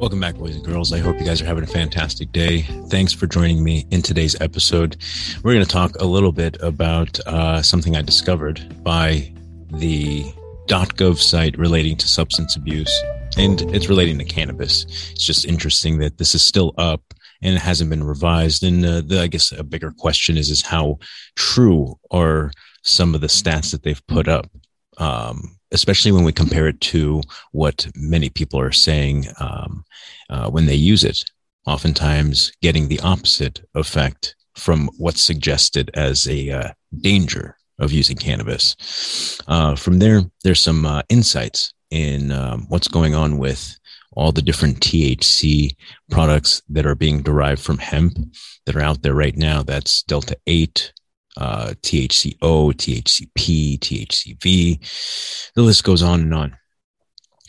Welcome back, boys and girls. I hope you guys are having a fantastic day. Thanks for joining me in today's episode. We're going to talk a little bit about uh, something I discovered by the .gov site relating to substance abuse, and it's relating to cannabis. It's just interesting that this is still up and it hasn't been revised. And uh, the, I guess a bigger question is is how true are some of the stats that they've put up. Um, especially when we compare it to what many people are saying um, uh, when they use it, oftentimes getting the opposite effect from what's suggested as a uh, danger of using cannabis. Uh, from there, there's some uh, insights in um, what's going on with all the different THC products that are being derived from hemp that are out there right now. That's Delta 8, uh, THCO, THCP, THCV. The list goes on and on.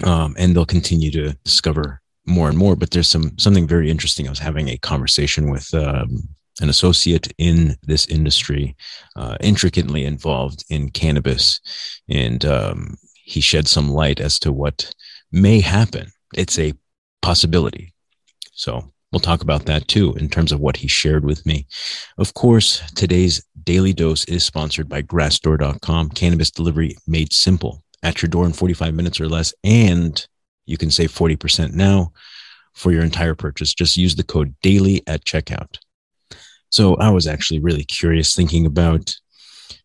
Um, and they'll continue to discover more and more. But there's some something very interesting. I was having a conversation with um, an associate in this industry, uh, intricately involved in cannabis, and um, he shed some light as to what may happen. It's a possibility. So We'll talk about that too in terms of what he shared with me. Of course, today's daily dose is sponsored by grassdoor.com. Cannabis delivery made simple at your door in 45 minutes or less. And you can save 40% now for your entire purchase. Just use the code daily at checkout. So I was actually really curious thinking about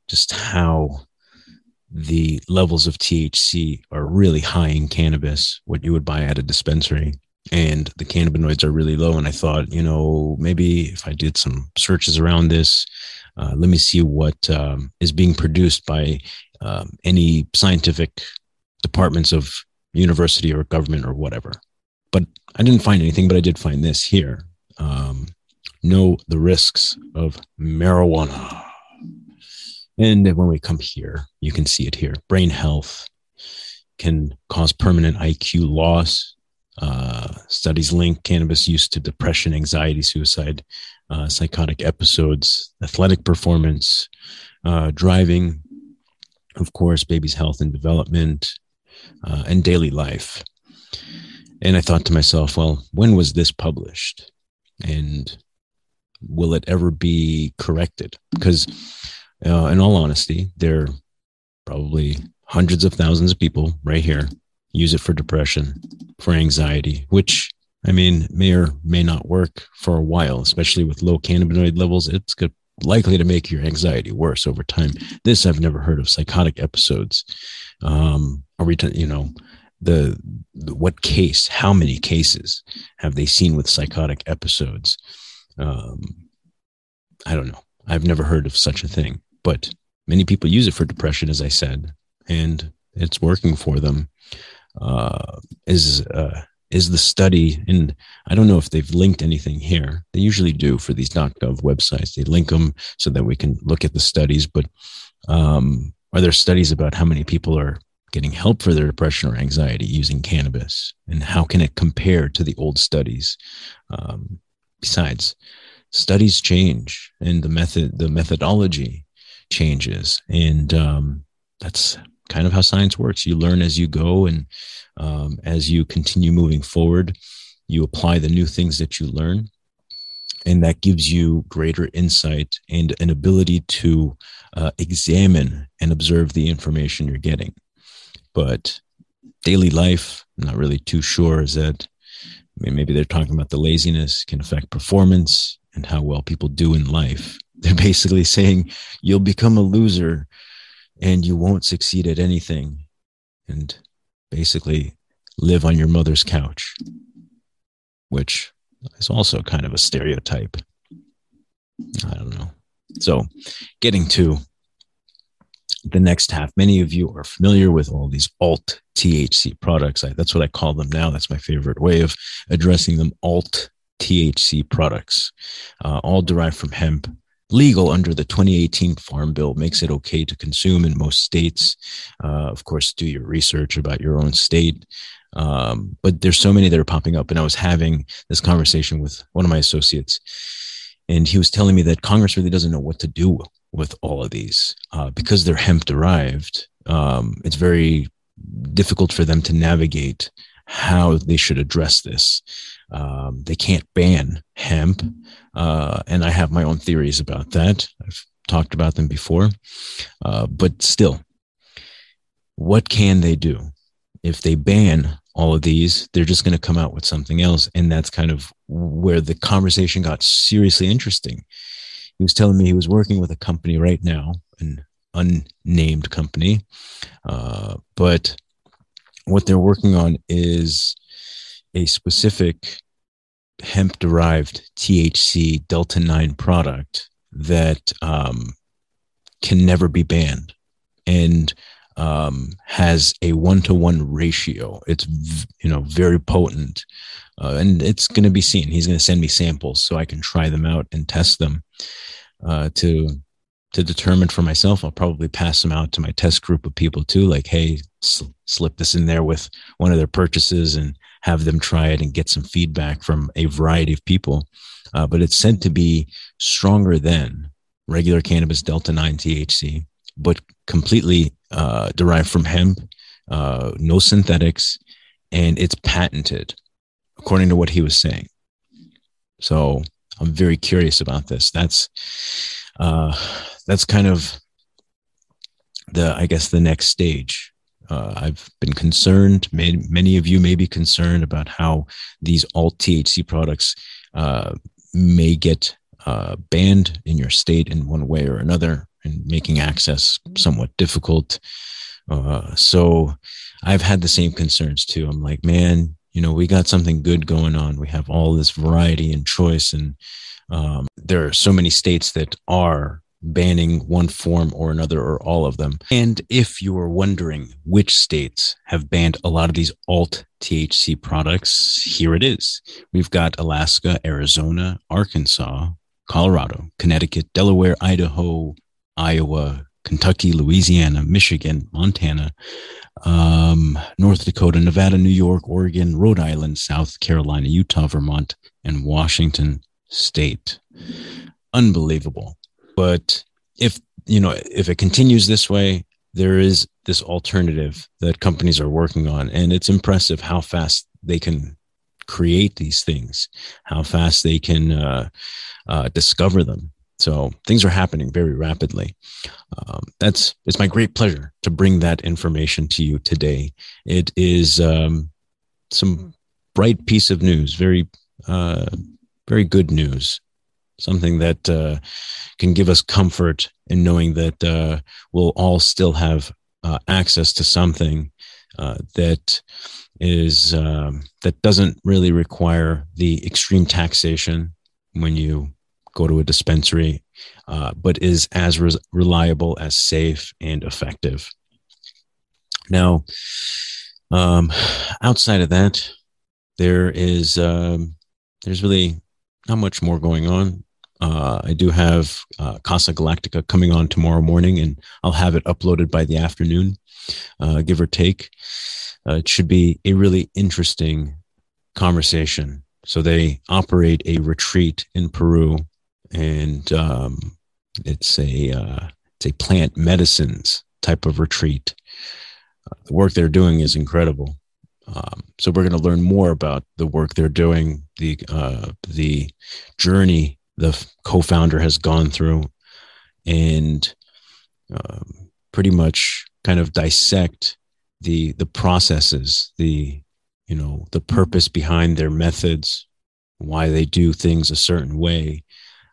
just how the levels of THC are really high in cannabis, what you would buy at a dispensary and the cannabinoids are really low. And I thought, you know, maybe if I did some searches around this, uh, let me see what um, is being produced by um, any scientific departments of university or government or whatever. But I didn't find anything, but I did find this here. Um, know the risks of marijuana. And when we come here, you can see it here. Brain health can cause permanent IQ loss, uh, studies link cannabis use to depression, anxiety, suicide, uh, psychotic episodes, athletic performance, uh, driving, of course, baby's health and development, uh, and daily life. And I thought to myself, well, when was this published? And will it ever be corrected? Because, uh, in all honesty, there are probably hundreds of thousands of people right here use it for depression, for anxiety, which I mean may or may not work for a while, especially with low cannabinoid levels. It's good, likely to make your anxiety worse over time. This I've never heard of psychotic episodes. Um, are we, t- you know, the, the, what case? How many cases have they seen with psychotic episodes? Um, I don't know. I've never heard of such a thing, but many people use it for depression, as I said, and it's working for them uh, is uh, is the study, and I don't know if they've linked anything here. They usually do for these .gov websites. They link them so that we can look at the studies. But um, are there studies about how many people are getting help for their depression or anxiety using cannabis, and how can it compare to the old studies? Um, besides, studies change, and the method, the methodology changes, and um, that's kind of how science works. You learn as you go, and um, as you continue moving forward, you apply the new things that you learn, and that gives you greater insight and an ability to uh, examine and observe the information you're getting. But daily life, I'm not really too sure. Is that I mean, maybe they're talking about the laziness can affect performance and how well people do in life. They're basically saying you'll become a loser and you won't succeed at anything and basically live on your mother's couch, which is also kind of a stereotype. I don't know. So, getting to the next half, many of you are familiar with all these alt THC products. That's what I call them now. That's my favorite way of addressing them alt THC products, uh, all derived from hemp legal under the 2018 Farm Bill, makes it okay to consume in most states. Uh, of course, do your research about your own state. Um, but there's so many that are popping up. And I was having this conversation with one of my associates, and he was telling me that Congress really doesn't know what to do with all of these uh, because they're hemp derived. Um, it's very difficult for them to navigate how they should address this. Um, they can't ban hemp, uh, and I have my own theories about that. I've talked about them before, uh, but still, what can they do if they ban all of these? They're just going to come out with something else, and that's kind of where the conversation got seriously interesting. He was telling me he was working with a company right now, an unnamed company, uh, but what they're working on is a specific hemp derived THC Delta 9 product that um, can never be banned and um, has a one to one ratio. It's, you know, very potent uh, and it's going to be seen. He's going to send me samples so I can try them out and test them uh, to to determine for myself. I'll probably pass them out to my test group of people too. Like, hey, sl- slip this in there with one of their purchases and have them try it and get some feedback from a variety of people. Uh, but it's said to be stronger than regular cannabis delta 9 THC, but completely uh, derived from hemp, uh, no synthetics, and it's patented, according to what he was saying. So I'm very curious about this. That's uh, that's kind of the I guess the next stage. Uh, I've been concerned. Many, many of you may be concerned about how these alt THC products uh, may get uh, banned in your state in one way or another, and making access somewhat difficult. Uh, so, I've had the same concerns too. I'm like, man, you know, we got something good going on. We have all this variety and choice, and um, there are so many states that are banning one form or another or all of them. And if you are wondering which states have banned a lot of these alt THC products, here it is. We've got Alaska, Arizona, Arkansas, Colorado, Connecticut, Delaware, Idaho, Iowa, Kentucky, Louisiana, Michigan, Montana, um, North Dakota, Nevada, New York, Oregon, Rhode Island, South Carolina, Utah, Vermont, and Washington State. Unbelievable. But if you know if it continues this way, there is this alternative that companies are working on, and it's impressive how fast they can create these things, how fast they can uh, uh, discover them. So things are happening very rapidly. Um, that's it's my great pleasure to bring that information to you today. It is um, some bright piece of news, very uh, very good news something that uh, can give us comfort in knowing that uh, we'll all still have uh, access to something uh, that is um, that doesn't really require the extreme taxation when you go to a dispensary, uh, but is as re- reliable as safe and effective. Now, um, outside of that, there is um, there's really not much more going on. Uh, I do have uh, Casa Galactica coming on tomorrow morning, and I'll have it uploaded by the afternoon, uh, give or take. Uh, it should be a really interesting conversation. So they operate a retreat in Peru, and um, it's a uh, it's a plant medicines type of retreat. Uh, the work they're doing is incredible. Um, so we're going to learn more about the work they're doing, the the journey the co-founder has gone through and um, pretty much kind of dissect the the processes the you know the purpose behind their methods why they do things a certain way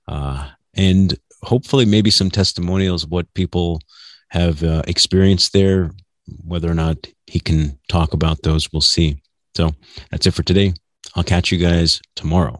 uh, and hopefully maybe some testimonials of what people have uh, experienced there whether or not he can talk about those we'll see. So that's it for today. I'll catch you guys tomorrow